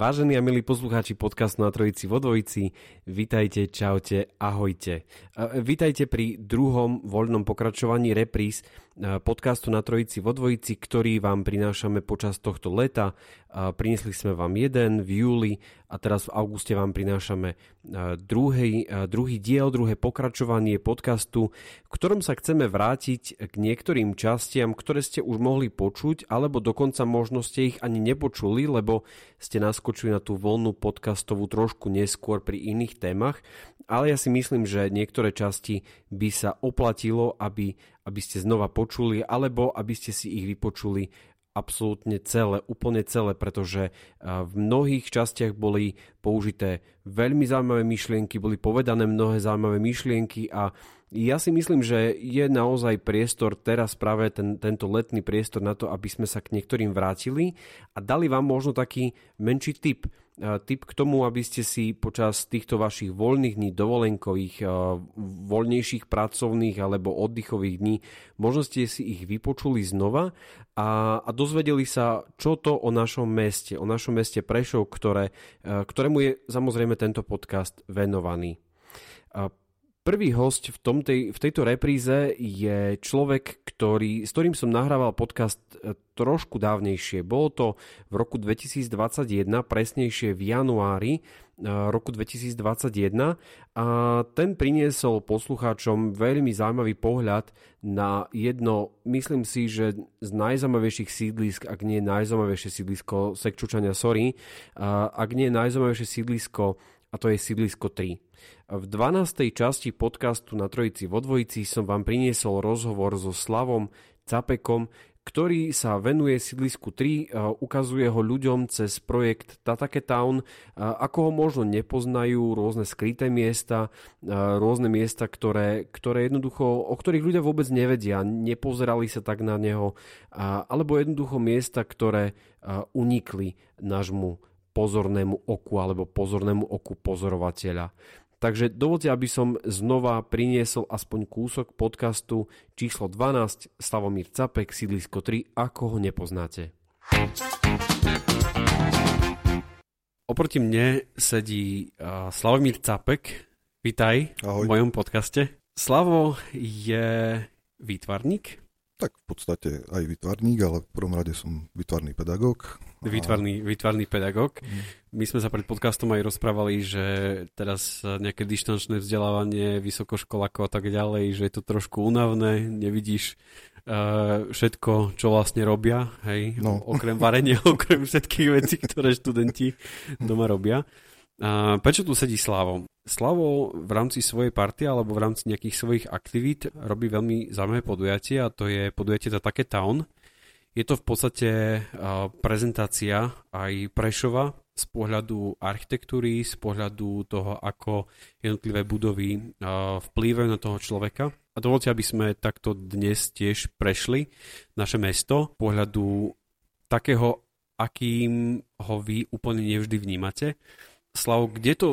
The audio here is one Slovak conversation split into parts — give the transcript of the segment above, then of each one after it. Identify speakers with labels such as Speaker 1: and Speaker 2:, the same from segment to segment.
Speaker 1: Vážení a milí poslucháči podcastu na Trojici vo Dvojici, vitajte, čaute, ahojte. Vítajte pri druhom voľnom pokračovaní repríz podcastu na Trojici vo Dvojici, ktorý vám prinášame počas tohto leta. Priniesli sme vám jeden v júli a teraz v auguste vám prinášame druhý, druhý diel, druhé pokračovanie podcastu, v ktorom sa chceme vrátiť k niektorým častiam, ktoré ste už mohli počuť, alebo dokonca možno ste ich ani nepočuli, lebo ste naskočili na tú voľnú podcastovú trošku neskôr pri iných témach, ale ja si myslím, že niektoré časti by sa oplatilo, aby, aby ste znova počuli, alebo aby ste si ich vypočuli absolútne celé, úplne celé, pretože v mnohých častiach boli použité veľmi zaujímavé myšlienky, boli povedané mnohé zaujímavé myšlienky a ja si myslím, že je naozaj priestor teraz práve ten, tento letný priestor na to, aby sme sa k niektorým vrátili a dali vám možno taký menší tip tip k tomu, aby ste si počas týchto vašich voľných dní, dovolenkových, voľnejších pracovných alebo oddychových dní, možno ste si ich vypočuli znova a, a dozvedeli sa, čo to o našom meste, o našom meste Prešov, ktoré, ktorému je samozrejme tento podcast venovaný. Prvý host v, tom tej, v tejto repríze je človek, ktorý, s ktorým som nahrával podcast e, trošku dávnejšie. Bolo to v roku 2021, presnejšie v januári e, roku 2021 a ten priniesol poslucháčom veľmi zaujímavý pohľad na jedno, myslím si, že z najzaujímavejších sídlisk, ak nie najzaujímavejšie sídlisko Sekčučania, sorry, ak nie najzaujímavejšie sídlisko a to je sídlisko 3. V 12. časti podcastu na Trojici vo Dvojici som vám priniesol rozhovor so Slavom Capekom, ktorý sa venuje sídlisku 3, ukazuje ho ľuďom cez projekt Tatake Town, ako ho možno nepoznajú, rôzne skryté miesta, rôzne miesta, ktoré, ktoré jednoducho, o ktorých ľudia vôbec nevedia, nepozerali sa tak na neho, alebo jednoducho miesta, ktoré unikli nášmu pozornému oku alebo pozornému oku pozorovateľa. Takže dovolte, aby som znova priniesol aspoň kúsok podcastu číslo 12 Slavomír Capek, sídlisko 3, ako ho nepoznáte. Oproti mne sedí uh, Slavomír Capek. Vítaj Ahoj. v mojom podcaste. Slavo je výtvarník.
Speaker 2: Tak v podstate aj výtvarník, ale v prvom rade som výtvarný pedagóg
Speaker 1: Výtvarný, výtvarný pedagóg. Mm. My sme sa pred podcastom aj rozprávali, že teraz nejaké dištančné vzdelávanie, vysokoškolákov a tak ďalej, že je to trošku únavné, nevidíš uh, všetko, čo vlastne robia, hej, no. okrem varenia, okrem všetkých vecí, ktoré študenti doma robia. Uh, prečo tu sedí Slavo? Slavo v rámci svojej partie alebo v rámci nejakých svojich aktivít robí veľmi zaujímavé podujatie a to je podujatie za také Town, je to v podstate prezentácia aj Prešova z pohľadu architektúry, z pohľadu toho, ako jednotlivé budovy vplývajú na toho človeka. A dovolte, aby sme takto dnes tiež prešli naše mesto z pohľadu takého, akým ho vy úplne nevždy vnímate. Slav, kde to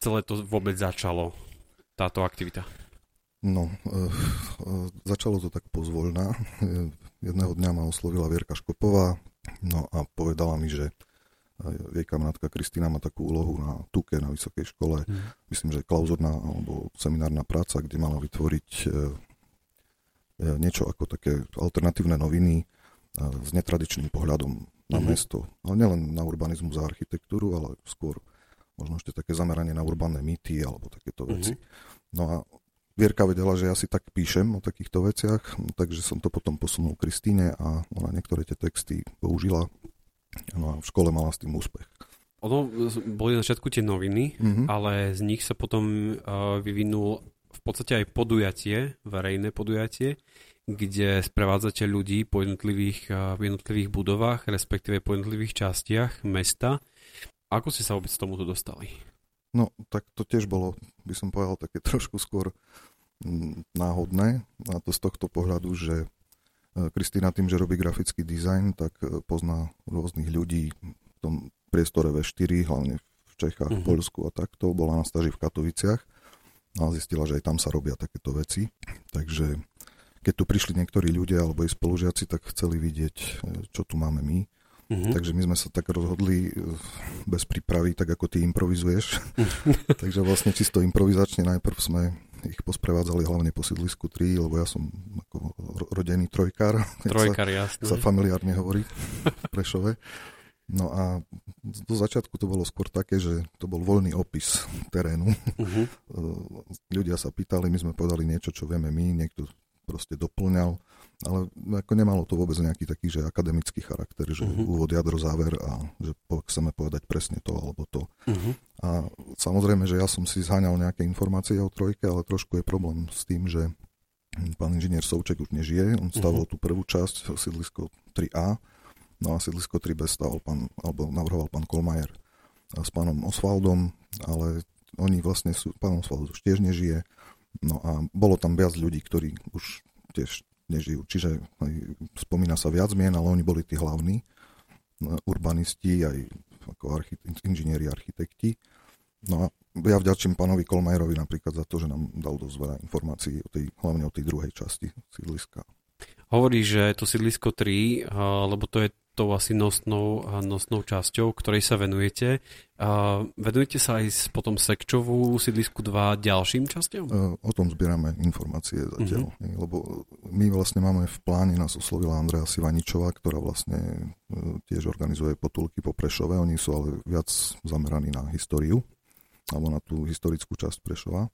Speaker 1: celé to vôbec začalo, táto aktivita?
Speaker 2: No, e, e, začalo to tak pozvoľná jedného dňa ma oslovila Vierka Škopová no a povedala mi, že jej kamarátka Kristýna má takú úlohu na Tuke, na vysokej škole. Mm. Myslím, že klauzorná alebo seminárna práca, kde mala vytvoriť e, niečo ako také alternatívne noviny e, s netradičným pohľadom na mm. mesto. Ale nielen na urbanizmus a architektúru, ale skôr možno ešte také zameranie na urbané mýty alebo takéto veci. Mm. No a Vierka vedela, že ja si tak píšem o takýchto veciach, takže som to potom posunul Kristýne a ona niektoré tie texty použila. No a v škole mala s tým úspech.
Speaker 1: ono boli na začiatku tie noviny,
Speaker 2: Mhm.
Speaker 1: ale z nich sa potom uh, vyvinul v podstate aj podujatie, verejné podujatie, kde sprevádzate ľudí po jednotlivých, uh, v jednotlivých budovách, respektíve po jednotlivých častiach mesta. Ako ste sa vôbec tomuto dostali?
Speaker 2: No, tak to tiež bolo, by som povedal, také trošku skôr mm, náhodné. A to z tohto pohľadu, že e, Kristýna tým, že robí grafický dizajn, tak e, pozná rôznych ľudí v tom priestore V4, hlavne v Čechách,
Speaker 1: Mhm.
Speaker 2: v Poľsku a takto. Bola na staži v Katoviciach a zistila, že aj tam sa robia takéto veci. Takže keď tu prišli niektorí ľudia alebo aj spolužiaci, tak chceli vidieť, e, čo tu máme my.
Speaker 1: Mhm.
Speaker 2: Takže my sme sa tak rozhodli e, bez prípravy, tak ako ty improvizuješ. Takže vlastne čisto improvizačne najprv sme ich posprevádzali hlavne po sídlisku 3, lebo ja som ako ro- rodený trojkár, jak
Speaker 1: Trojkar,
Speaker 2: sa,
Speaker 1: jasné.
Speaker 2: sa familiárne hovorí v Prešove. No a do začiatku to bolo skôr také, že to bol voľný opis terénu. E, Ľudia sa pýtali, my sme povedali niečo, čo vieme my, niekto proste doplňal, ale ako nemalo to vôbec nejaký taký, že akademický charakter, že
Speaker 1: Mhm.
Speaker 2: úvod, jadro, záver a že po- chceme povedať presne to alebo to.
Speaker 1: Mhm.
Speaker 2: A samozrejme, že ja som si zháňal nejaké informácie o trojke, ale trošku je problém s tým, že pán inžinier Souček už nežije, on stavol tú prvú časť, sídlisko 3A, no a sídlisko 3B stavol pán, alebo navrhoval pán Kolmajer s pánom Osvaldom, ale oni vlastne sú, pán Osvald už tiež nežije, no a bolo tam viac ľudí, ktorí už tiež nežijú, čiže spomína sa viac mien, ale oni boli tí hlavní, no, urbanisti, aj ako archite- inžinieri, architekti. No a ja vďačím pánovi Kolmajerovi napríklad za to, že nám dal dosť veľa informácií, o tej, hlavne o tej druhej časti sídliska.
Speaker 1: Hovorí, že to sídlisko 3, a, lebo to je tou asi nosnou, nosnou časťou, ktorej sa venujete. A, venujete sa aj potom sekčovú sídlisku 2 ďalším časťom?
Speaker 2: E, O tom zbierame informácie zatiaľ, mm-hmm. lebo my vlastne máme v pláne, nás oslovila Andrea Sivaničová, ktorá vlastne e, tiež organizuje potulky po Prešove, oni sú ale viac zameraní na históriu, alebo na tú historickú časť Prešova,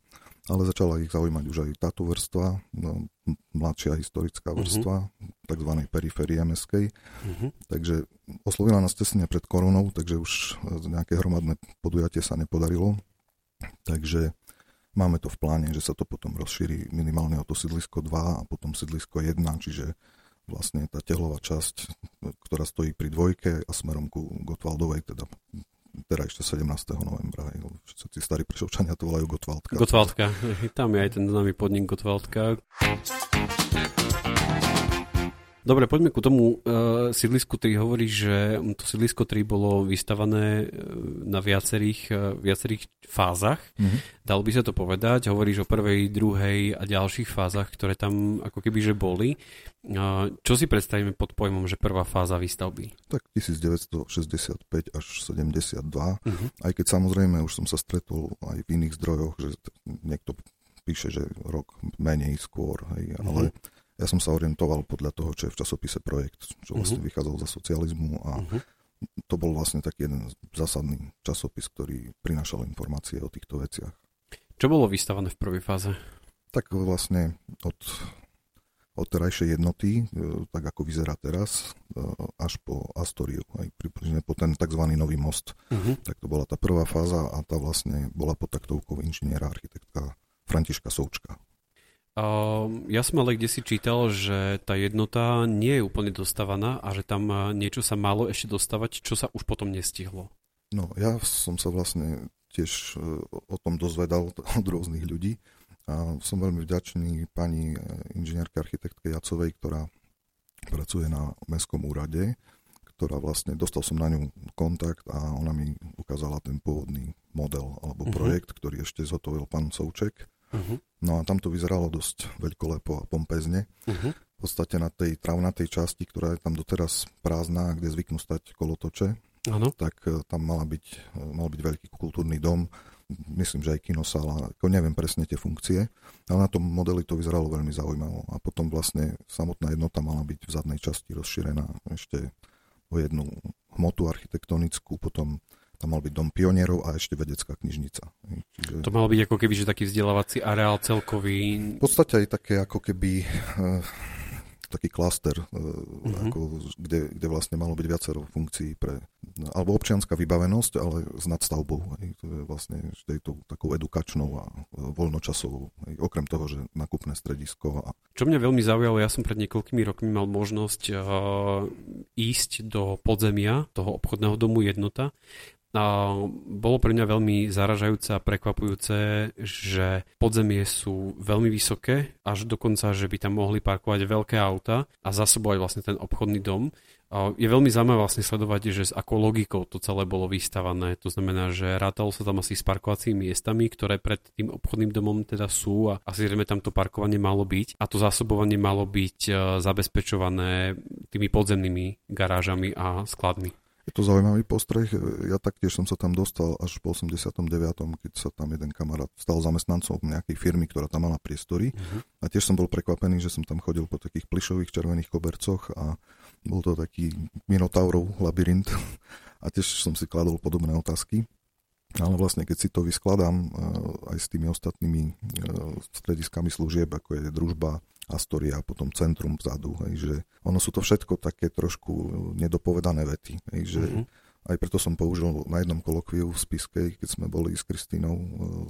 Speaker 2: ale začala ich zaujímať už aj táto vrstva, no, mladšia historická
Speaker 1: Mhm.
Speaker 2: vrstva, tzv. periférie meskej.
Speaker 1: Mhm.
Speaker 2: Takže oslovila nás tesne pred koronou, takže už nejaké hromadné podujatie sa nepodarilo. Takže máme to v pláne, že sa to potom rozšíri minimálne o to sídlisko 2 a potom sídlisko 1, čiže vlastne tá tehlová časť, ktorá stojí pri dvojke a smerom ku Gotwaldovej, teda teda ešte 17. novembra. hej, Všetci starí prešovčania to volajú Gotwaldka.
Speaker 1: Gotwaldka. Tam je aj ten známy podnik Gotwaldka. Dobre, poďme ku tomu uh, sídlisku 3. Hovorí, že to sídlisko 3 bolo vystavané uh, na viacerých, uh, viacerých fázach.
Speaker 2: Mhm.
Speaker 1: Dalo by sa to povedať. Hovoríš o prvej, druhej a ďalších fázach, ktoré tam ako keby že boli. Uh, čo si predstavíme pod pojmom, že prvá fáza výstavby?
Speaker 2: Tak 1965 až 72.
Speaker 1: Uh-huh.
Speaker 2: Aj keď samozrejme už som sa stretol aj v iných zdrojoch, že niekto píše, že rok menej skôr, hej,
Speaker 1: Mhm.
Speaker 2: ale ja som sa orientoval podľa toho, čo je v časopise Projekt, čo vlastne
Speaker 1: Mhm.
Speaker 2: vychádzal za socializmu a
Speaker 1: Uh-huh.
Speaker 2: to bol vlastne taký jeden zásadný časopis, ktorý prinášal informácie o týchto veciach.
Speaker 1: Čo bolo vystavané v prvej fáze?
Speaker 2: Tak vlastne od, od terajšej jednoty, e, tak ako vyzerá teraz, e, až po Astoriu, aj približne po ten tzv. nový most.
Speaker 1: Uh-huh.
Speaker 2: Tak to bola tá prvá fáza a tá vlastne bola pod taktovkou inžiniera architektka Františka Součka.
Speaker 1: Ja som ale kde si čítal, že tá jednota nie je úplne dostávaná a že tam niečo sa malo ešte dostávať, čo sa už potom nestihlo.
Speaker 2: No, ja som sa vlastne tiež e, o tom dozvedal od rôznych ľudí a som veľmi vďačný pani e, inžinierke architektke Jacovej, ktorá pracuje na Mestskom úrade, ktorá vlastne, dostal som na ňu kontakt a ona mi ukázala ten pôvodný model alebo
Speaker 1: Mhm.
Speaker 2: projekt, ktorý ešte zhotovil pán Souček.
Speaker 1: Uh-huh.
Speaker 2: No a tam to vyzeralo dosť veľkolepo a pompezne.
Speaker 1: Uh-huh.
Speaker 2: v podstate na tej travnatej časti, ktorá je tam doteraz prázdna, kde zvyknú stať kolotoče,
Speaker 1: Áno.
Speaker 2: tak e, tam mala byť, e, mal byť veľký kultúrny dom, myslím, že aj kinosála, ako neviem presne tie funkcie, ale na tom modeli to vyzeralo veľmi zaujímavo. A potom vlastne samotná jednota mala byť v zadnej časti rozšírená ešte o jednu hmotu architektonickú, potom tam mal byť dom pionierov a ešte vedecká knižnica. Čiže...
Speaker 1: To malo byť ako keby, že taký vzdelávací areál celkový.
Speaker 2: V podstate aj také ako keby, eh, taký klaster, mm-hmm. ako, kde, kde vlastne malo byť viacero funkcií pre, alebo občianská vybavenosť, ale s nadstavbou. Hej, to je vlastne tejto takou edukačnou a voľnočasovou. Hej, okrem toho, že nakupné stredisko. A...
Speaker 1: Čo mňa veľmi zaujalo, ja som pred niekoľkými rokmi mal možnosť uh, ísť do podzemia toho obchodného domu Jednota bolo pre mňa veľmi zaražajúce a prekvapujúce, že podzemie sú veľmi vysoké, až dokonca, že by tam mohli parkovať veľké auta a zasobovať vlastne ten obchodný dom. Je veľmi zaujímavé vlastne sledovať, že s akou logikou to celé bolo vystavané. To znamená, že rátalo sa tam asi s parkovacími miestami, ktoré pred tým obchodným domom teda sú a asi zrejme tam to parkovanie malo byť a to zásobovanie malo byť e, zabezpečované tými podzemnými garážami a skladmi.
Speaker 2: Je to zaujímavý postreh. Ja taktiež som sa tam dostal až po 89., keď sa tam jeden kamarát stal zamestnancom nejakej firmy, ktorá tam mala priestory. Uh-huh. A tiež som bol prekvapený, že som tam chodil po takých plišových červených kobercoch a bol to taký minotaurov labyrint. A tiež som si kladol podobné otázky. Ale vlastne, keď si to vyskladám eh, aj s tými ostatnými eh, strediskami služieb, ako je družba, Astoria a potom centrum vzadu, hej, že ono sú to všetko také trošku nedopovedané vety, hej, že mm-hmm. aj preto som použil na jednom kolokviu v Spiskej, keď sme boli s Kristínou, e,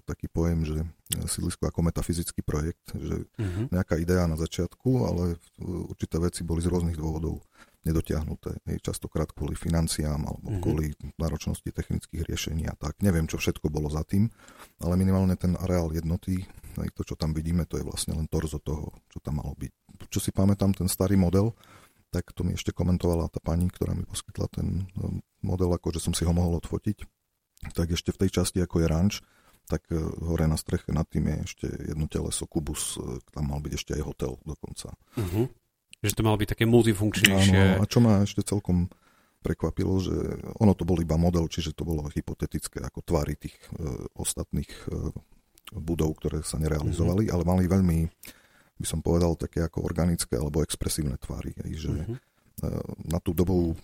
Speaker 2: taký pojem, že sídlisko ako metafyzický projekt, že mm-hmm. nejaká idea na začiatku, ale určité veci boli z rôznych dôvodov nedotiahnuté. Častokrát kvôli financiám alebo mm-hmm. kvôli náročnosti technických riešení a tak. Neviem, čo všetko bolo za tým, ale minimálne ten areál jednoty, hej, to, čo tam vidíme, to je vlastne len torzo toho, čo tam malo byť. Čo si pamätám, ten starý model, tak to mi ešte komentovala tá pani, ktorá mi poskytla ten um, model, ako že som si ho mohol odfotiť. Tak ešte v tej časti, ako je ranč, tak uh, hore na streche nad tým je ešte jedno teleso, kubus, uh, tam mal byť ešte aj hotel dokonca. Uh-huh.
Speaker 1: Že to malo byť také multifunkčnejšie.
Speaker 2: Áno, a čo ma ešte celkom prekvapilo, že ono to bol iba model, čiže to bolo hypotetické ako tvary tých e, ostatných e, budov, ktoré sa nerealizovali, mm-hmm. ale mali veľmi, by som povedal, také ako organické alebo expresívne tvary. Hej, že mm-hmm. e, na tú dobovú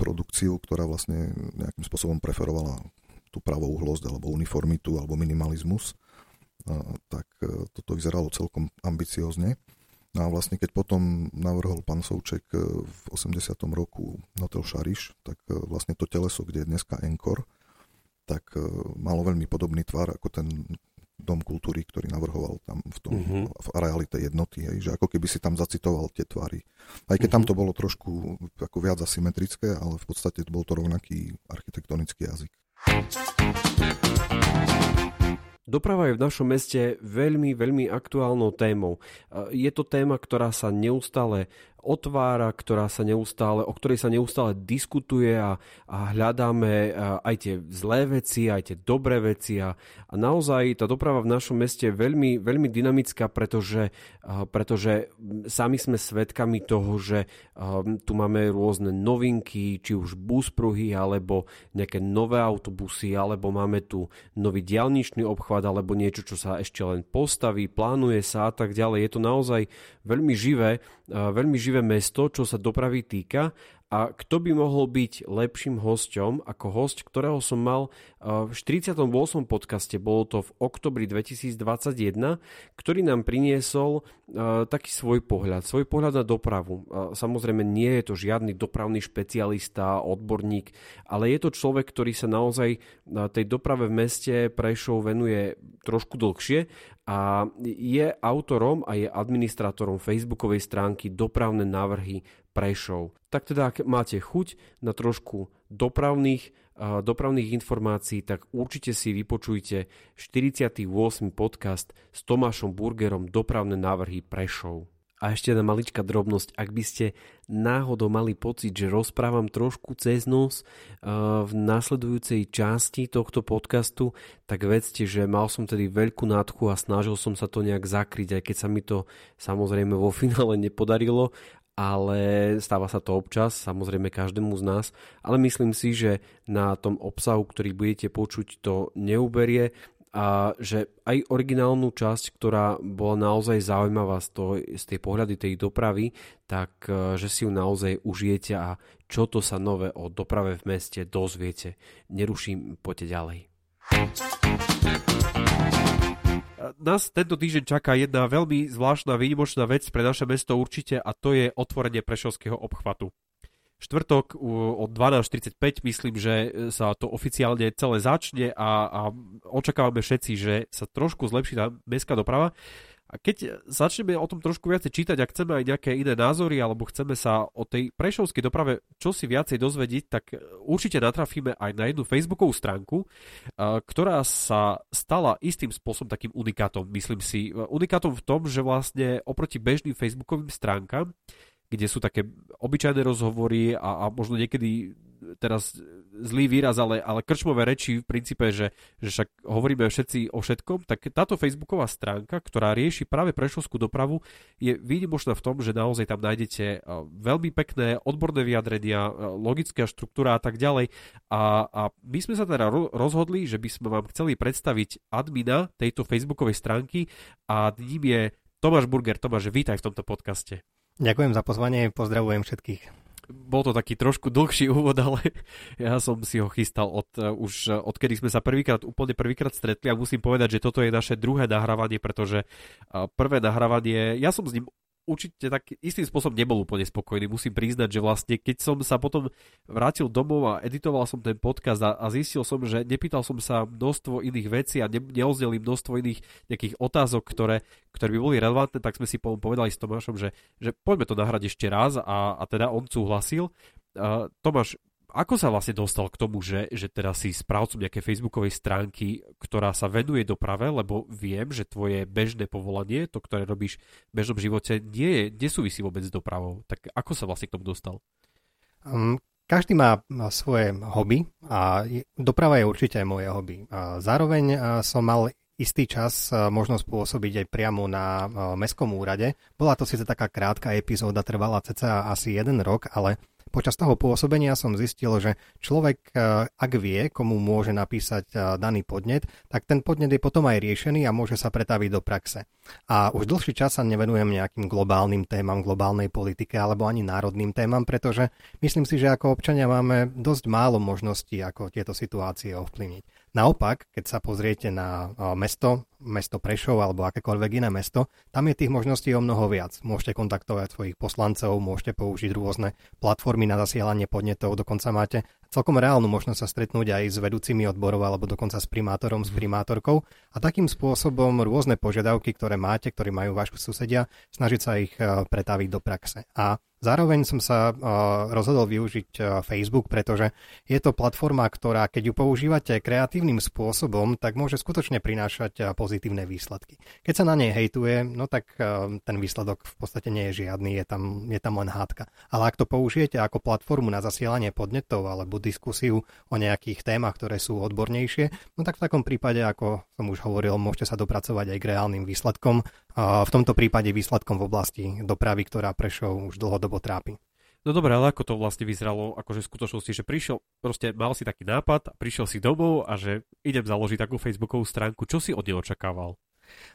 Speaker 2: produkciu, ktorá vlastne nejakým spôsobom preferovala tú pravouhlosť alebo uniformitu alebo minimalizmus, e, tak e, toto vyzeralo celkom ambiciozne. No a vlastne keď potom navrhol pán Souček e, v 80. roku Hotel Šariš, tak e, vlastne to teleso, kde je dneska Enkor, tak e, malo veľmi podobný tvar ako ten dom kultúry, ktorý navrhoval tam v tom uh-huh. v areáli tej jednoty, hej, že ako keby si tam zacitoval tie tvary. Aj keď uh-huh. tam to bolo trošku ako viac asymetrické, ale v podstate bol to rovnaký architektonický jazyk.
Speaker 1: Doprava je v našom meste veľmi, veľmi aktuálnou témou. Je to téma, ktorá sa neustále otvára, ktorá sa neustále, o ktorej sa neustále diskutuje a, a hľadáme aj tie zlé veci, aj tie dobré veci a, a naozaj tá doprava v našom meste je veľmi, veľmi dynamická, pretože, pretože sami sme svedkami toho, že tu máme rôzne novinky, či už buspruhy, alebo nejaké nové autobusy, alebo máme tu nový diálničný obchvat, alebo niečo, čo sa ešte len postaví, plánuje sa a tak ďalej. Je to naozaj veľmi živé, veľmi živé mesto, čo sa dopravy týka a kto by mohol byť lepším hosťom ako host, ktorého som mal v 48. podcaste, bolo to v oktobri 2021, ktorý nám priniesol taký svoj pohľad, svoj pohľad na dopravu. Samozrejme nie je to žiadny dopravný špecialista, odborník, ale je to človek, ktorý sa naozaj tej doprave v meste Prešov venuje trošku dlhšie a je autorom a je administrátorom facebookovej stránky Dopravné návrhy Prešov. Tak teda, ak máte chuť na trošku dopravných, dopravných informácií, tak určite si vypočujte 48. podcast s Tomášom Burgerom Dopravné návrhy Prešov. A ešte jedna maličká drobnosť, ak by ste náhodou mali pocit, že rozprávam trošku cez nos v následujúcej časti tohto podcastu, tak vedzte, že mal som tedy veľkú nádchu a snažil som sa to nejak zakryť, aj keď sa mi to samozrejme vo finále nepodarilo, ale stáva sa to občas, samozrejme každému z nás, ale myslím si, že na tom obsahu, ktorý budete počuť, to neuberie a že aj originálnu časť, ktorá bola naozaj zaujímavá z, toho, z tej pohľady tej dopravy, tak e, že si ju naozaj užijete a čo to sa nové o doprave v meste dozviete. Neruším, poďte ďalej. Nás tento týždeň čaká jedna veľmi zvláštna, výnimočná vec pre naše mesto určite a to je otvorenie Prešovského obchvatu. Štvrtok od 12.45 myslím, že sa to oficiálne celé začne a, a očakávame všetci, že sa trošku zlepší tá mestská doprava. A keď začneme o tom trošku viacej čítať a chceme aj nejaké iné názory, alebo chceme sa o tej prešovskej doprave čo si viacej dozvedieť, tak určite natrafíme aj na jednu facebookovú stránku, ktorá sa stala istým spôsobom takým unikátom, myslím si. Unikátom v tom, že vlastne oproti bežným facebookovým stránkam, kde sú také obyčajné rozhovory a, a možno niekedy teraz zlý výraz, ale, ale krčmové reči v princípe, že, že však hovoríme všetci o všetkom, tak táto facebooková stránka, ktorá rieši práve prešovskú dopravu, je výnimočná v tom, že naozaj tam nájdete eh, veľmi pekné odborné vyjadrenia, eh, logická štruktúra a tak ďalej. A, a my sme sa teda rozhodli, že by sme vám chceli predstaviť admina tejto facebookovej stránky a ním je Tomáš Burger. Tomáš, vítaj v tomto podcaste.
Speaker 3: Ďakujem za pozvanie, pozdravujem všetkých
Speaker 1: bol to taký trošku dlhší úvod, ale ja som si ho chystal od, uh, už uh, odkedy sme sa prvýkrát, úplne prvýkrát stretli a musím povedať, že toto je naše druhé nahrávanie, pretože uh, prvé nahrávanie, ja som s ním určite tak istým spôsobom nebol úplne spokojný. Musím priznať, že vlastne keď som sa potom vrátil domov a editoval som ten podcast a, a zistil som, že nepýtal som sa množstvo iných vecí a ne, neozdelil množstvo iných nejakých otázok, ktoré, ktoré by boli relevantné, tak sme si povedali s Tomášom, že, že poďme to nahrať ešte raz a, a teda on súhlasil. Uh, Tomáš, ako sa vlastne dostal k tomu, že, že teda si správcom nejakej facebookovej stránky, ktorá sa venuje doprave, lebo viem, že tvoje bežné povolanie, to, ktoré robíš v bežnom živote, nie je, nesúvisí vôbec s dopravou. Tak ako sa vlastne k tomu dostal?
Speaker 3: Um, každý má svoje hobby a doprava je určite aj moje hobby. Zároveň som mal istý čas možnosť pôsobiť aj priamo na mestskom úrade. Bola to síce taká krátka epizóda, trvala cca asi jeden rok, ale Počas toho pôsobenia som zistil, že človek, e, ak vie, komu môže napísať e, daný podnet, tak ten podnet je potom aj riešený a môže sa pretaviť do praxe. A už dlhší čas sa nevenujem nejakým globálnym témam, globálnej politike alebo ani národným témam, pretože myslím si, že ako občania máme dosť málo možností, ako tieto situácie ovplyvniť. Naopak, keď sa pozriete na e, mesto, mesto Prešov alebo akékoľvek iné mesto, tam je tých možností o mnoho viac. Môžete kontaktovať svojich poslancov, môžete použiť rôzne platformy na zasielanie podnetov, dokonca máte celkom reálnu možnosť sa stretnúť aj s vedúcimi odborov alebo dokonca s primátorom, s primátorkou a takým spôsobom rôzne požiadavky, ktoré máte, ktoré majú vašu susedia, snažiť sa ich eh, pretaviť do praxe. A Zároveň som sa uh, rozhodol využiť uh, Facebook, pretože je to platforma, ktorá, keď ju používate kreatívnym spôsobom, tak môže skutočne prinášať uh, pozitívne výsledky. Keď sa na nej hejtuje, no tak ten výsledok v podstate nie je žiadny, je tam, je tam len hádka. Ale ak to použijete ako platformu na zasielanie podnetov alebo diskusiu o nejakých témach, ktoré sú odbornejšie, no tak v takom prípade, ako som už hovoril, môžete sa dopracovať aj k reálnym výsledkom. V tomto prípade výsledkom v oblasti dopravy, ktorá Prešov už dlhodobo dlhodobo trápi.
Speaker 1: No dobré, ale ako to vlastne vyzeralo akože v skutočnosti, že prišiel, proste mal si taký nápad, prišiel si domov a že idem založiť takú facebookovú stránku, čo si od neho očakával?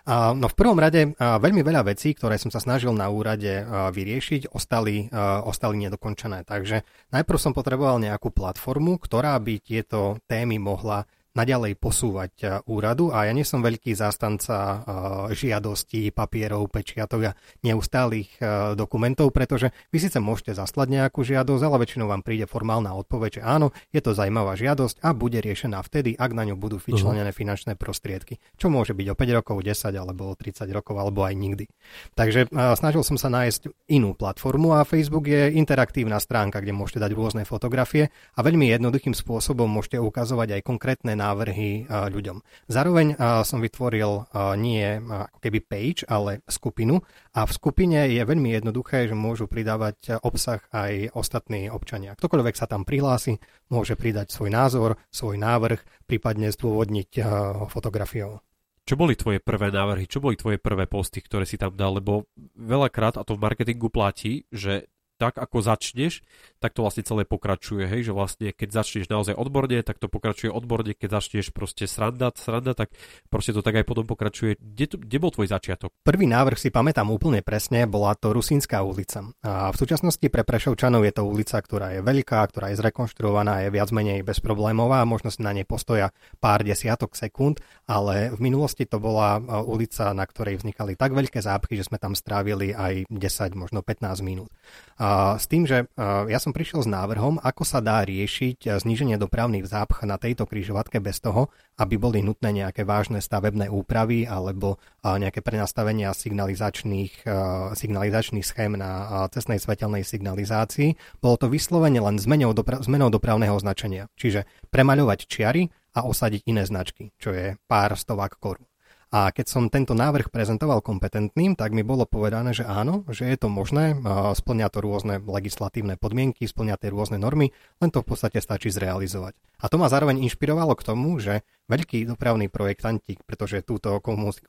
Speaker 3: No v prvom rade veľmi veľa vecí, ktoré som sa snažil na úrade vyriešiť, ostali, ostali nedokončené. Takže najprv som potreboval nejakú platformu, ktorá by tieto témy mohla naďalej posúvať e, úradu a ja nie som veľký zástanca e, žiadostí, papierov, pečiatok a neustálých e, dokumentov, pretože vy síce môžete zaslať nejakú žiadosť, ale väčšinou vám príde formálna odpoveď, že áno, je to zaujímavá žiadosť a bude riešená vtedy, ak na ňu budú vyčlenené uh-huh. finančné prostriedky, čo môže byť o 5 rokov, 10 alebo 30 rokov alebo aj nikdy. Takže snažil som sa nájsť inú platformu a Facebook je interaktívna stránka, kde môžete dať rôzne fotografie a veľmi jednoduchým spôsobom môžete ukazovať aj konkrétne návrhy ľuďom. Zároveň som vytvoril nie ako keby page, ale skupinu a v skupine je veľmi jednoduché, že môžu pridávať obsah aj ostatní občania. Ktokoľvek sa tam prihlási, môže pridať svoj názor, svoj návrh, prípadne zdôvodniť fotografiou.
Speaker 1: Čo boli tvoje prvé návrhy, čo boli tvoje prvé posty, ktoré si tam dal? Lebo veľakrát, a to v marketingu platí, že tak ako začneš, tak to vlastne celé pokračuje, hej, že vlastne keď začneš naozaj odborne, tak to pokračuje odborne, keď začneš proste sranda, sranda, tak proste to tak aj potom pokračuje. Kde, to, kde bol tvoj začiatok?
Speaker 3: Prvý návrh si pamätám úplne presne, bola to Rusínska ulica. A v súčasnosti pre Prešovčanov je to ulica, ktorá je veľká, ktorá je zrekonštruovaná, je viac menej bezproblémová, možno si na nej postoja pár desiatok sekúnd, ale v minulosti to bola ulica, na ktorej vznikali tak veľké zápchy, že sme tam strávili aj 10, možno 15 minút. A s tým, že ja som prišiel s návrhom, ako sa dá riešiť zníženie dopravných zápch na tejto križovatke bez toho, aby boli nutné nejaké vážne stavebné úpravy alebo nejaké prenastavenia signalizačných, signalizačných schém na cestnej svetelnej signalizácii. Bolo to vyslovene len zmenou, dopra- zmenou dopravného označenia. Čiže premaľovať čiary a osadiť iné značky, čo je pár stovák korún. A keď som tento návrh prezentoval kompetentným, tak mi bolo povedané, že áno, že je to možné, splňa to rôzne legislatívne podmienky, splňa tie rôzne normy, len to v podstate stačí zrealizovať. A to ma zároveň inšpirovalo k tomu, že veľkí dopravní projektanti, pretože túto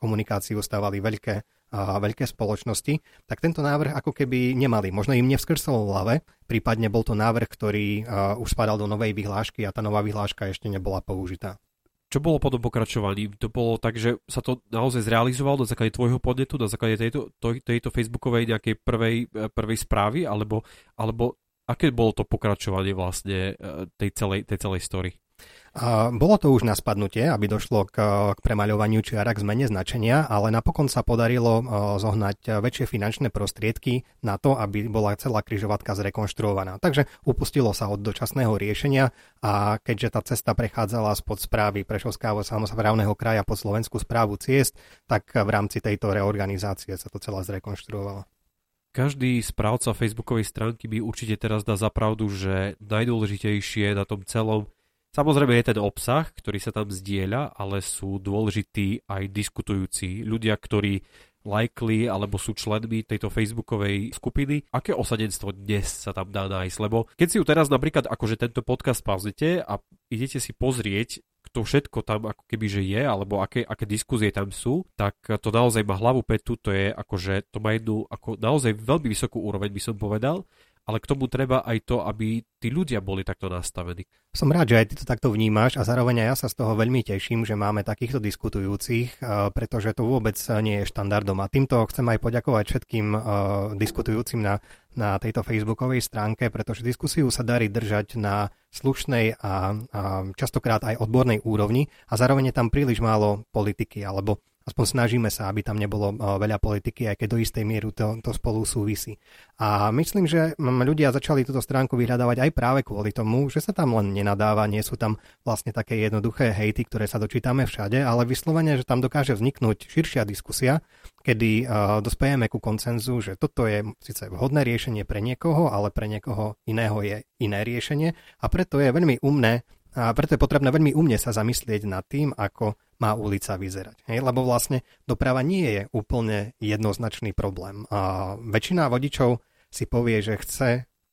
Speaker 3: komunikáciu stávali veľké, a veľké spoločnosti, tak tento návrh ako keby nemali. Možno im nevskrsol v hlave, prípadne bol to návrh, ktorý už spadal do novej vyhlášky a tá nová vyhláška ešte nebola použitá.
Speaker 1: Čo bolo potom pokračovaní? To bolo tak, že sa to naozaj zrealizovalo na základe tvojho podnetu, na základe tejto, tejto facebookovej nejakej prvej, e, prvej správy, alebo, alebo aké bolo to pokračovanie vlastne e, tej celej, tej celej story?
Speaker 3: Bolo to už na spadnutie, aby došlo k, k premaľovaniu čiara k zmene značenia, ale napokon sa podarilo zohnať väčšie finančné prostriedky na to, aby bola celá kryžovatka zrekonštruovaná. Takže upustilo sa od dočasného riešenia a keďže tá cesta prechádzala spod správy Prešovského samozprávneho kraja pod Slovenskú správu ciest, tak v rámci tejto reorganizácie sa to celé zrekonštruovalo.
Speaker 1: Každý správca facebookovej stránky by určite teraz dá zapravdu, že najdôležitejšie na tom celom Samozrejme je ten obsah, ktorý sa tam zdieľa, ale sú dôležití aj diskutujúci ľudia, ktorí lajkli alebo sú členmi tejto facebookovej skupiny. Aké osadenstvo dnes sa tam dá nájsť? Lebo keď si ju teraz napríklad akože tento podcast pauzete a idete si pozrieť, kto všetko tam ako keby že je, alebo aké, aké diskuzie tam sú, tak to naozaj má hlavu petu, to je akože, to má jednu ako naozaj veľmi vysokú úroveň by som povedal ale k tomu treba aj to, aby tí ľudia boli takto nastavení.
Speaker 3: Som rád, že aj ty to takto vnímaš a zároveň aj ja sa z toho veľmi teším, že máme takýchto diskutujúcich, eh, pretože to vôbec nie je štandardom. A týmto chcem aj poďakovať všetkým eh, diskutujúcim na, na tejto facebookovej stránke, pretože diskusiu sa darí držať na slušnej a, a častokrát aj odbornej úrovni a zároveň je tam príliš málo politiky alebo aspoň snažíme sa, aby tam nebolo veľa politiky, aj keď do istej mieru to, to spolu súvisí. A myslím, že ľudia začali túto stránku vyhľadávať aj práve kvôli tomu, že sa tam len nenadáva, nie sú tam vlastne také jednoduché hejty, ktoré sa dočítame všade, ale vyslovene, že tam dokáže vzniknúť širšia diskusia, kedy uh, dospejeme ku koncenzu, že toto je síce vhodné riešenie pre niekoho, ale pre niekoho iného je iné riešenie a preto je veľmi umné a preto je potrebné veľmi umne sa zamyslieť nad tým, ako má ulica vyzerať. Hej? Lebo vlastne doprava nie je úplne jednoznačný problém. A väčšina vodičov si povie, že chce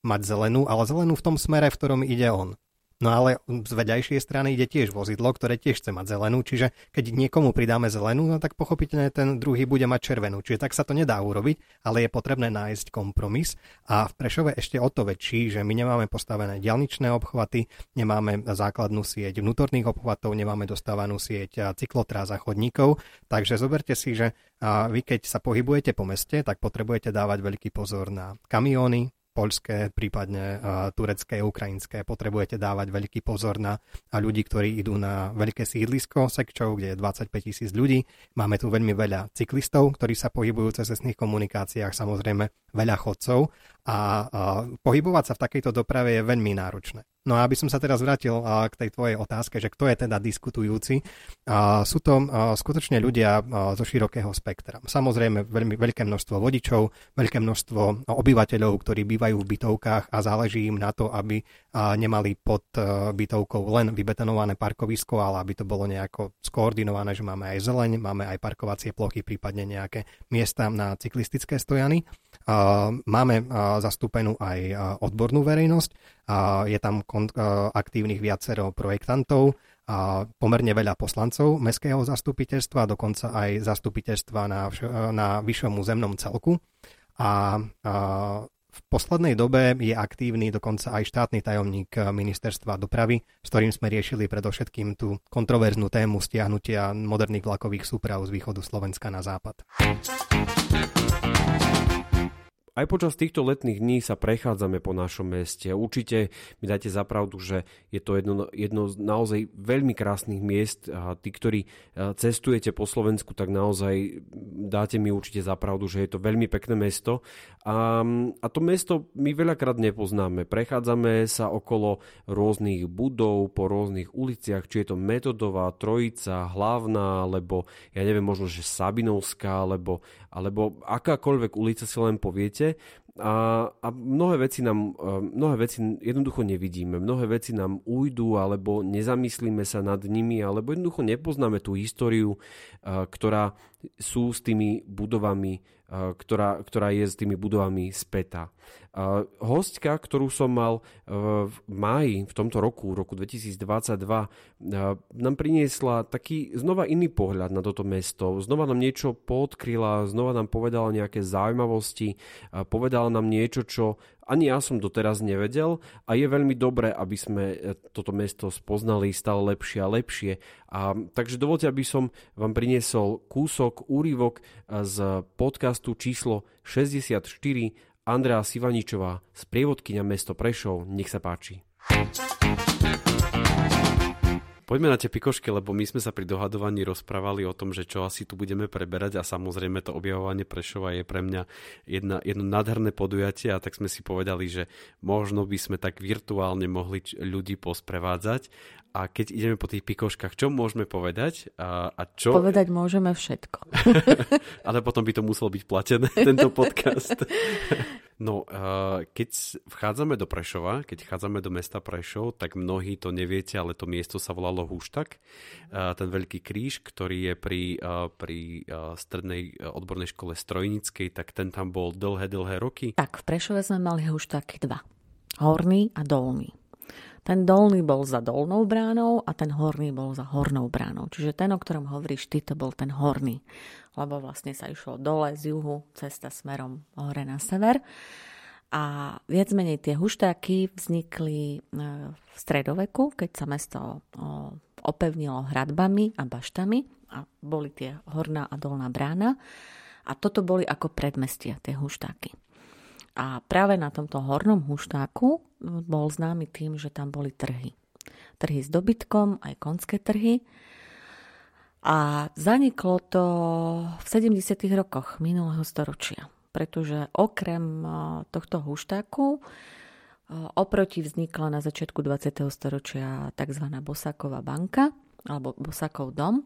Speaker 3: mať zelenú, ale zelenú v tom smere, v ktorom ide on. No ale z vedľajšej strany ide tiež vozidlo, ktoré tiež chce mať zelenú, čiže keď niekomu pridáme zelenú, no tak pochopiteľne ten druhý bude mať červenú. Čiže tak sa to nedá urobiť, ale je potrebné nájsť kompromis. A v Prešove ešte o to väčší, že my nemáme postavené dialničné obchvaty, nemáme základnú sieť vnútorných obchvatov, nemáme dostávanú sieť cyklotrás a chodníkov. Takže zoberte si, že vy keď sa pohybujete po meste, tak potrebujete dávať veľký pozor na kamióny, poľské, prípadne turecké, ukrajinské. Potrebujete dávať veľký pozor na ľudí, ktorí idú na veľké sídlisko Sekčov, kde je 25 tisíc ľudí. Máme tu veľmi veľa cyklistov, ktorí sa pohybujú cez cestných komunikáciách, samozrejme veľa chodcov a, a pohybovať sa v takejto doprave je veľmi náročné. No a aby som sa teraz vrátil k tej tvojej otázke, že kto je teda diskutujúci, sú to skutočne ľudia zo širokého spektra. Samozrejme veľmi veľké množstvo vodičov, veľké množstvo obyvateľov, ktorí bývajú v bytovkách a záleží im na to, aby nemali pod bytovkou len vybetonované parkovisko, ale aby to bolo nejako skoordinované, že máme aj zeleň, máme aj parkovacie plochy, prípadne nejaké miesta na cyklistické stojany. Máme zastúpenú aj odbornú verejnosť, je tam aktívnych viacero projektantov, a pomerne veľa poslancov mestského zastupiteľstva, dokonca aj zastupiteľstva na, na vyššom územnom celku. A, a v poslednej dobe je aktívny dokonca aj štátny tajomník ministerstva dopravy, s ktorým sme riešili predovšetkým tú kontroverznú tému stiahnutia moderných vlakových súprav z východu Slovenska na západ.
Speaker 1: Aj počas týchto letných dní sa prechádzame po našom meste. Určite mi dáte zapravdu, že je to jedno, jedno z naozaj veľmi krásnych miest a tí, ktorí e, cestujete po Slovensku, tak naozaj dáte mi určite zapravdu, že je to veľmi pekné mesto. A, a to mesto my veľakrát nepoznáme. Prechádzame sa okolo rôznych budov, po rôznych uliciach, či je to Metodová, Trojica, Hlavná, alebo ja neviem, možno, že Sabinovská, alebo, alebo akákoľvek ulica si len poviete a, a mnohé, veci nám, e, mnohé veci jednoducho nevidíme, mnohé veci nám ujdu alebo nezamyslíme sa nad nimi alebo jednoducho nepoznáme tú históriu, e, ktorá sú s tými budovami, ktorá, ktorá je s tými budovami spätá. Hostka, ktorú som mal v máji v tomto roku, roku 2022, nám priniesla taký znova iný pohľad na toto mesto. Znova nám niečo podkryla, znova nám povedala nejaké zaujímavosti, povedala nám niečo, čo ani ja som doteraz nevedel a je veľmi dobré, aby sme e, toto mesto spoznali stále lepšie a lepšie. A, takže dovolte, aby som vám priniesol kúsok, úryvok e, z podcastu číslo 64 Andrea Sivaničová z prievodkyňa mesto Prešov. Nech sa páči. Poďme na tie pikošky, lebo my sme sa pri dohadovaní rozprávali o tom, že čo asi tu budeme preberať a samozrejme to objavovanie Prešova je pre mňa jedna, jedno nádherné podujatie a tak sme si povedali, že možno by sme tak virtuálne mohli ľudí posprevádzať a keď ideme po tých pikoškách, čo môžeme povedať? A, a čo...
Speaker 4: Povedať môžeme všetko.
Speaker 1: Ale potom by to muselo byť platené, tento podcast. no, keď vchádzame do Prešova, keď vchádzame do mesta Prešov, tak mnohí to neviete, ale to miesto sa volalo Húštak. Ten veľký kríž, ktorý je pri, pri strednej odbornej škole strojníckej, tak ten tam bol dlhé, dlhé roky.
Speaker 4: Tak, v Prešove sme mali Húštak dva. Horný a dolný. Ten dolný bol za dolnou bránou a ten horný bol za hornou bránou. Čiže ten, o ktorom hovoríš ty, to bol ten horný. Lebo vlastne sa išlo dole z juhu, cesta smerom hore na sever. A viac menej tie huštáky vznikli e, v stredoveku, keď sa mesto opevnilo hradbami a baštami a boli tie horná a dolná brána. A toto boli ako predmestia, tie huštáky. A práve na tomto hornom huštáku bol známy tým, že tam boli trhy. Trhy s dobytkom, aj konské trhy. A zaniklo to v 70. rokoch minulého storočia, pretože okrem e, tohto huštáku e, oproti vznikla na začiatku 20. storočia tzv. Bosáková banka alebo Bosákov dom,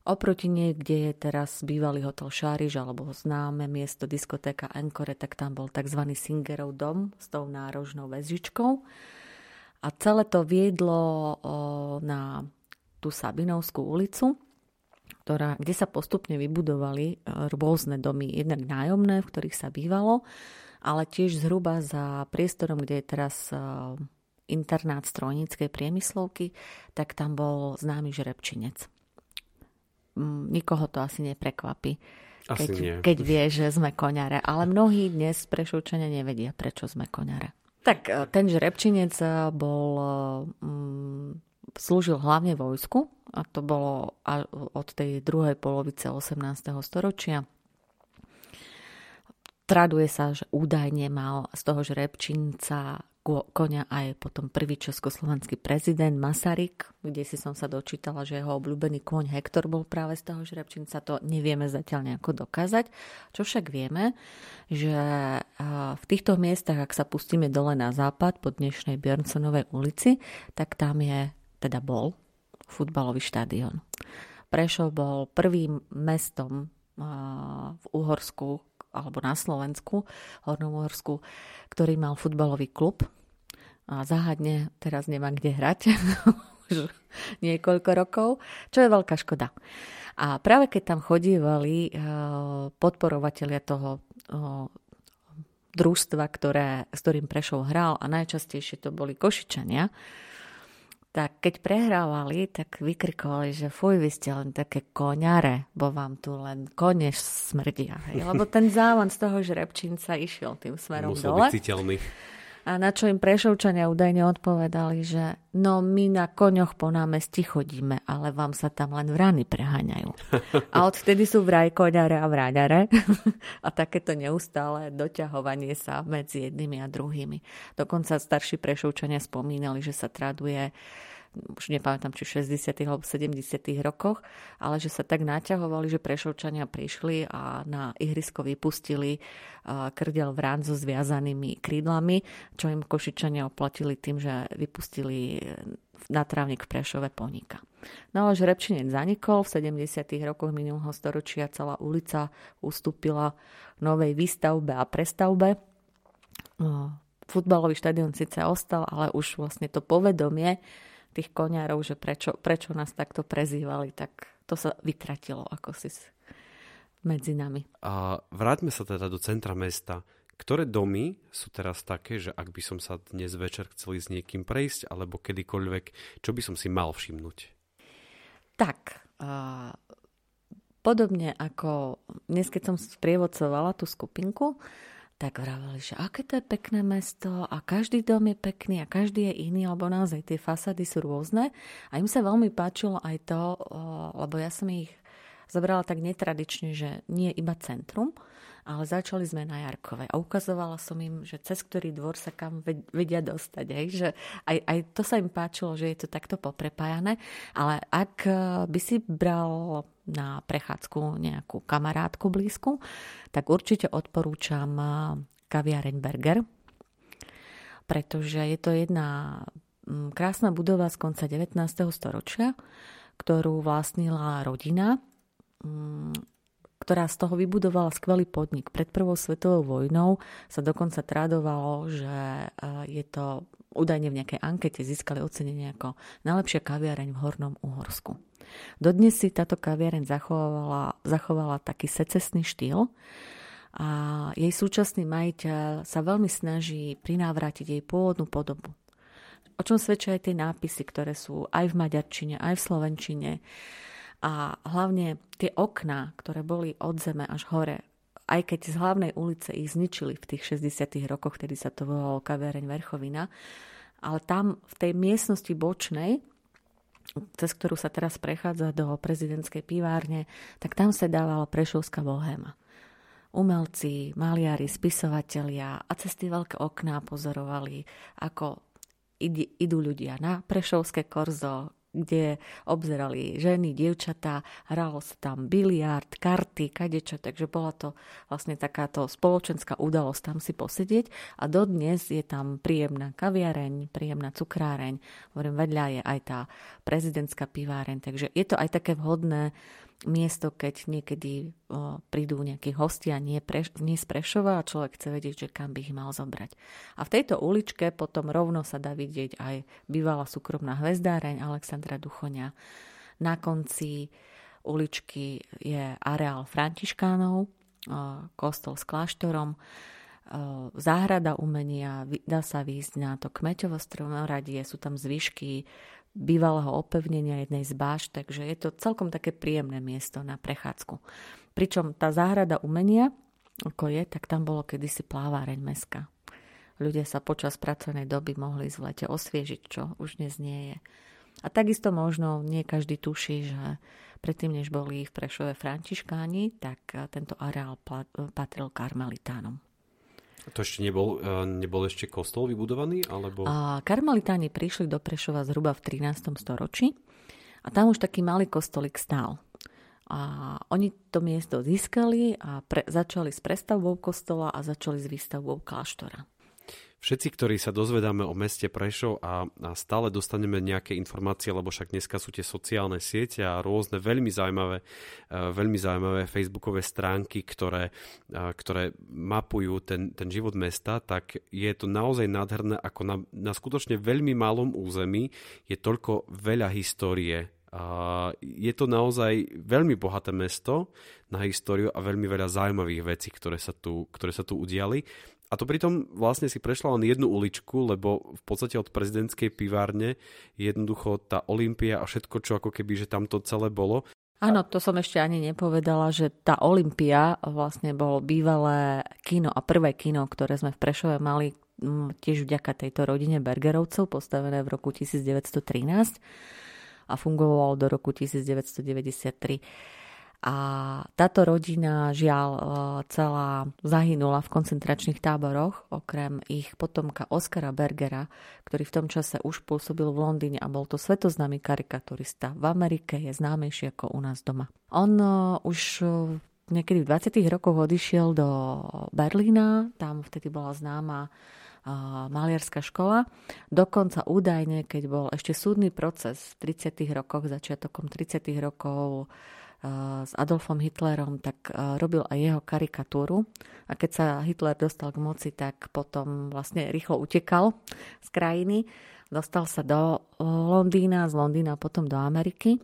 Speaker 4: Oproti niekde je teraz bývalý hotel Šáriž alebo známe miesto diskotéka Encore, tak tam bol tzv. Singerov dom s tou nárožnou väzžičkou. A celé to viedlo na tú Sabinovskú ulicu, ktorá, kde sa postupne vybudovali e, rôzne domy, jednak nájomné, v ktorých sa bývalo, ale tiež zhruba za priestorom, kde je teraz e, internát strojníckej priemyslovky, tak tam bol známy žrebčinec nikoho to asi neprekvapí.
Speaker 1: Asi
Speaker 4: keď,
Speaker 1: nie.
Speaker 4: keď vie, že sme koňare. Ale mnohí dnes prešovčania nevedia, prečo sme koňare. Tak e, ten žrebčinec e, bol, um, slúžil hlavne vojsku a to bolo od tej druhej polovice 18. storočia. Traduje sa, že údajne mal z toho žrebčinca konia aj potom prvý československý prezident Masaryk, kde si som sa dočítala, že jeho obľúbený kôň Hektor bol práve z toho žrebčinca. To nevieme zatiaľ nejako dokázať. Čo však vieme, že v týchto miestach, ak sa pustíme dole na západ po dnešnej Björnsonovej ulici, tak tam je, teda bol, futbalový štadión. Prešov bol prvým mestom v Uhorsku, alebo na Slovensku, Hornom Uhorsku, ktorý mal futbalový klub a záhadne teraz nemá kde hrať už niekoľko rokov, čo je veľká škoda. A práve keď tam chodívali eh, podporovatelia toho eh, družstva, ktoré, s ktorým Prešov hral a najčastejšie to boli Košičania, keď prehrávali, tak vykrikovali, že fuj, vy ste len také koňare, bo vám tu len kone smrdia. Hej? Lebo ten závan z toho žrebčinca išiel tým smerom
Speaker 1: Musel
Speaker 4: dole.
Speaker 1: byť citeľný.
Speaker 4: A na čo im Prešovčania údajne odpovedali, že no my na koňoch po námestí chodíme, ale vám sa tam len vrany preháňajú. A odtedy sú vraj koňare a vráňare a takéto neustále doťahovanie sa medzi jednými a druhými. Dokonca starší Prešovčania spomínali, že sa traduje už nepamätám, či v 60. alebo 70. rokoch, ale že sa tak naťahovali, že Prešovčania prišli a na ihrisko vypustili krdel vrán so zviazanými krídlami, čo im Košičania oplatili tým, že vypustili na trávnik v Prešove poníka. No ale Žrebčinec zanikol, v 70. rokoch minulého storočia celá ulica ustúpila novej výstavbe a prestavbe. Futbalový štadión síce ostal, ale už vlastne to povedomie tých koňárov, že prečo, prečo nás takto prezývali, tak to sa vytratilo ako si medzi nami.
Speaker 1: A vráťme sa teda do centra mesta. Ktoré domy sú teraz také, že ak by som sa dnes večer chcel s niekým prejsť, alebo kedykoľvek, čo by som si mal všimnúť?
Speaker 4: Tak, uh, podobne ako dnes, keď som sprievodcovala tú skupinku, tak vraveli, že aké to je pekné mesto a každý dom je pekný a každý je iný, lebo naozaj tie fasady sú rôzne. A im sa veľmi páčilo aj to, lebo ja som ich zobrala tak netradične, že nie iba centrum, ale začali sme na Jarkove a ukazovala som im, že cez ktorý dvor sa kam vedia dostať. Hej? Že aj, aj to sa im páčilo, že je to takto poprepájané, ale ak by si bral na prechádzku nejakú kamarátku blízku, tak určite odporúčam eh, kaviareň Berger, pretože je to jedna krásna budova z konca 19. storočia, ktorú vlastnila rodina, mm, ktorá z toho vybudovala skvelý podnik. Pred prvou svetovou vojnou sa dokonca tradovalo, že eh, je to údajne v nejakej ankete získali ocenenie ako najlepšia kaviareň v Hornom Uhorsku. Dodnes si táto kaviareň zachovala, zachovala taký secesný štýl a jej súčasný majiteľ sa veľmi snaží prinávrátiť jej pôvodnú podobu. O čom svedčia aj tie nápisy, ktoré sú aj v maďarčine, aj v slovenčine. A hlavne tie okná, ktoré boli od zeme až hore, aj keď z hlavnej ulice ich zničili v tých 60. rokoch, kedy sa to volalo kaviareň Verchovina, ale tam v tej miestnosti bočnej cez ktorú sa teraz prechádza do prezidentskej pivárne, tak tam sa dávala prešovská bohéma. Umelci, maliari, spisovatelia a cez tie veľké okná pozorovali, ako idú ľudia na prešovské korzo, kde obzerali ženy, dievčatá, hralo sa tam biliard, karty, kadečo, takže bola to vlastne takáto spoločenská udalosť tam si posedieť. A dodnes je tam príjemná kaviareň, príjemná cukráreň, hovorím, vedľa je aj tá prezidentská piváreň, takže je to aj také vhodné miesto, keď niekedy o, prídu nejakí hostia nie, pre, nie z Prešova a človek chce vedieť, že kam by ich mal zobrať. A v tejto uličke potom rovno sa dá vidieť aj bývalá súkromná hvezdáreň Alexandra Duchoňa. Na konci uličky je areál Františkánov, o, kostol s kláštorom, záhrada umenia, dá sa výjsť na to kmeťovo stromoradie, sú tam zvyšky bývalého opevnenia jednej z báš, takže je to celkom také príjemné miesto na prechádzku. Pričom tá záhrada umenia, ako je, tak tam bolo kedysi pláváreň meska. Ľudia sa počas pracovnej doby mohli z lete osviežiť, čo už dnes nie je. A takisto možno nie každý tuší, že predtým, než boli v Prešove františkáni, tak tento areál patril karmelitánom.
Speaker 1: To ešte nebol, e, nebol ešte kostol vybudovaný? Alebo...
Speaker 4: A karmelitáni prišli do Prešova zhruba v 13. storočí a tam už taký malý kostolík stál. A oni to miesto získali a pre, začali s prestavbou kostola a začali s výstavbou kláštora.
Speaker 1: Všetci, ktorí sa dozvedáme o meste Prešov a, a stále dostaneme nejaké informácie, lebo však dneska sú tie sociálne siete a rôzne veľmi zaujímavé, uh, veľmi zaujímavé facebookové stránky, ktoré, uh, ktoré mapujú ten, ten život mesta, tak je to naozaj nádherné, ako na, na skutočne veľmi malom území je toľko veľa histórie Je to naozaj veľmi bohaté mesto na históriu a veľmi veľa zaujímavých vecí, ktoré sa tu, ktoré sa tu udiali. A to pritom vlastne si prešla len jednu uličku, lebo v podstate od prezidentskej pivárne jednoducho tá Olympia a všetko, čo ako keby, že tam to celé bolo.
Speaker 4: Áno, to som ešte ani nepovedala, že tá Olympia vlastne bolo bývalé kino a prvé kino, ktoré sme v Prešove mali tiež vďaka tejto rodine Bergerovcov, postavené v roku 1913 a fungovalo do roku 1993. A táto rodina, žiaľ, e, celá zahynula v koncentračných táboroch, okrem ich potomka Oskara Bergera, ktorý v tom čase už pôsobil v Londýne a bol to svetoznámy karikaturista. V Amerike je známejší ako u nás doma. On e, už e, niekedy v 20. rokoch odišiel do Berlína, tam vtedy bola známa maliarská škola. Dokonca údajne, keď bol ešte súdny proces v 30. rokoch, začiatokom 30. rokov s Adolfom Hitlerom, tak robil aj jeho karikatúru. A keď sa Hitler dostal k moci, tak potom vlastne rýchlo utekal z krajiny. Dostal sa do Londýna, z Londýna potom do Ameriky.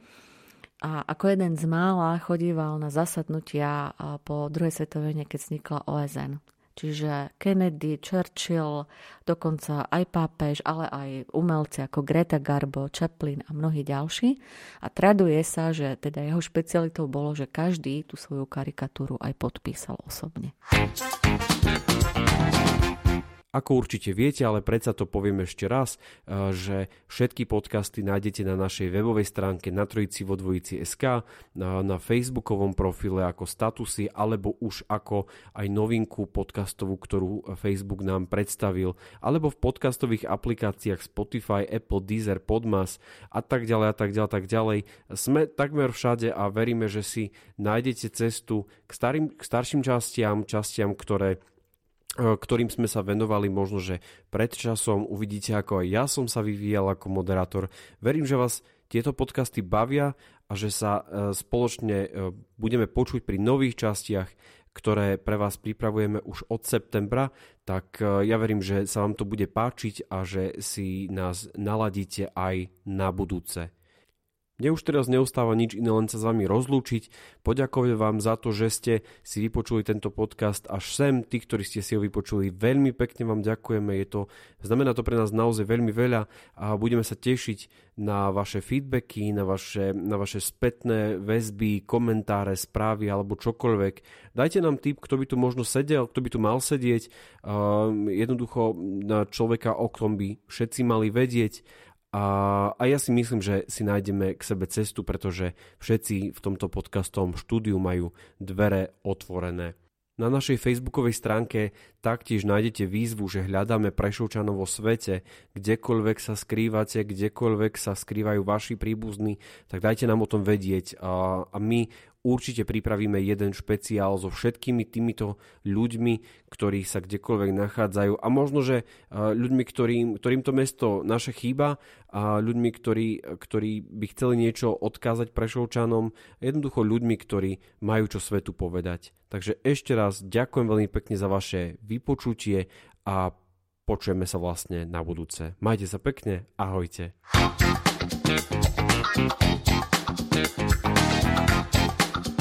Speaker 4: A ako jeden z mála chodíval na zasadnutia po druhej svetovej keď vznikla OSN. Čiže Kennedy, Churchill, dokonca aj pápež, ale aj umelci ako Greta Garbo, Chaplin a mnohí ďalší. A traduje sa, že teda jeho špecialitou bolo, že každý tú svoju karikatúru aj podpísal osobne.
Speaker 1: Ako určite viete, ale predsa to poviem ešte raz, eh, že všetky podcasty nájdete na našej webovej stránke na trojici vo dvojici SK, na, na facebookovom profile ako statusy, alebo už ako aj novinku podcastovú, ktorú Facebook nám predstavil, alebo v podcastových aplikáciách Spotify, Apple, Deezer, Podmas a tak ďalej a tak ďalej, tak ďalej. Sme takmer všade a veríme, že si nájdete cestu k, starým, k starším častiam, častiam, ktoré ktorým sme sa venovali možno, že pred časom. Uvidíte, ako aj ja som sa vyvíjal ako moderátor. Verím, že vás tieto podcasty bavia a že sa e, spoločne e, budeme počuť pri nových častiach, ktoré pre vás pripravujeme už od septembra, tak ja verím, že sa vám to bude páčiť a že si nás naladíte aj na budúce. Mne už teraz neustáva nič iné, len sa s vami rozlúčiť, poďakovať vám za to, že ste si vypočuli tento podcast až sem, tí, ktorí ste si ho vypočuli, veľmi pekne vám ďakujeme, je to, znamená to pre nás naozaj veľmi veľa a budeme sa tešiť na vaše feedbacky, na vaše, na vaše spätné väzby, komentáre, správy alebo čokoľvek. Dajte nám tip, kto by tu možno sedel, kto by tu mal sedieť, uh, jednoducho na človeka, o ktorom by všetci mali vedieť, a, a ja si myslím, že si nájdeme k sebe cestu, pretože všetci v tomto podcastovom štúdiu majú dvere otvorené. Na našej facebookovej stránke taktiež nájdete výzvu, že hľadáme Prešovčanov vo svete, kdekoľvek sa skrývate, kdekoľvek sa skrývajú vaši príbuzní, tak dajte nám o tom vedieť a, a my určite pripravíme jeden špeciál so všetkými týmito ľuďmi, ktorí sa kdekoľvek nachádzajú a možno, že ľuďmi, ktorým, ktorým to mesto naše chýba a ľuďmi, ktorí, ktorí by chceli niečo odkázať Prešovčanom, jednoducho ľuďmi, ktorí majú čo svetu povedať. Takže ešte raz ďakujem veľmi pekne za vaše vypočutie a počujeme sa vlastne na budúce. Majte sa pekne, ahojte.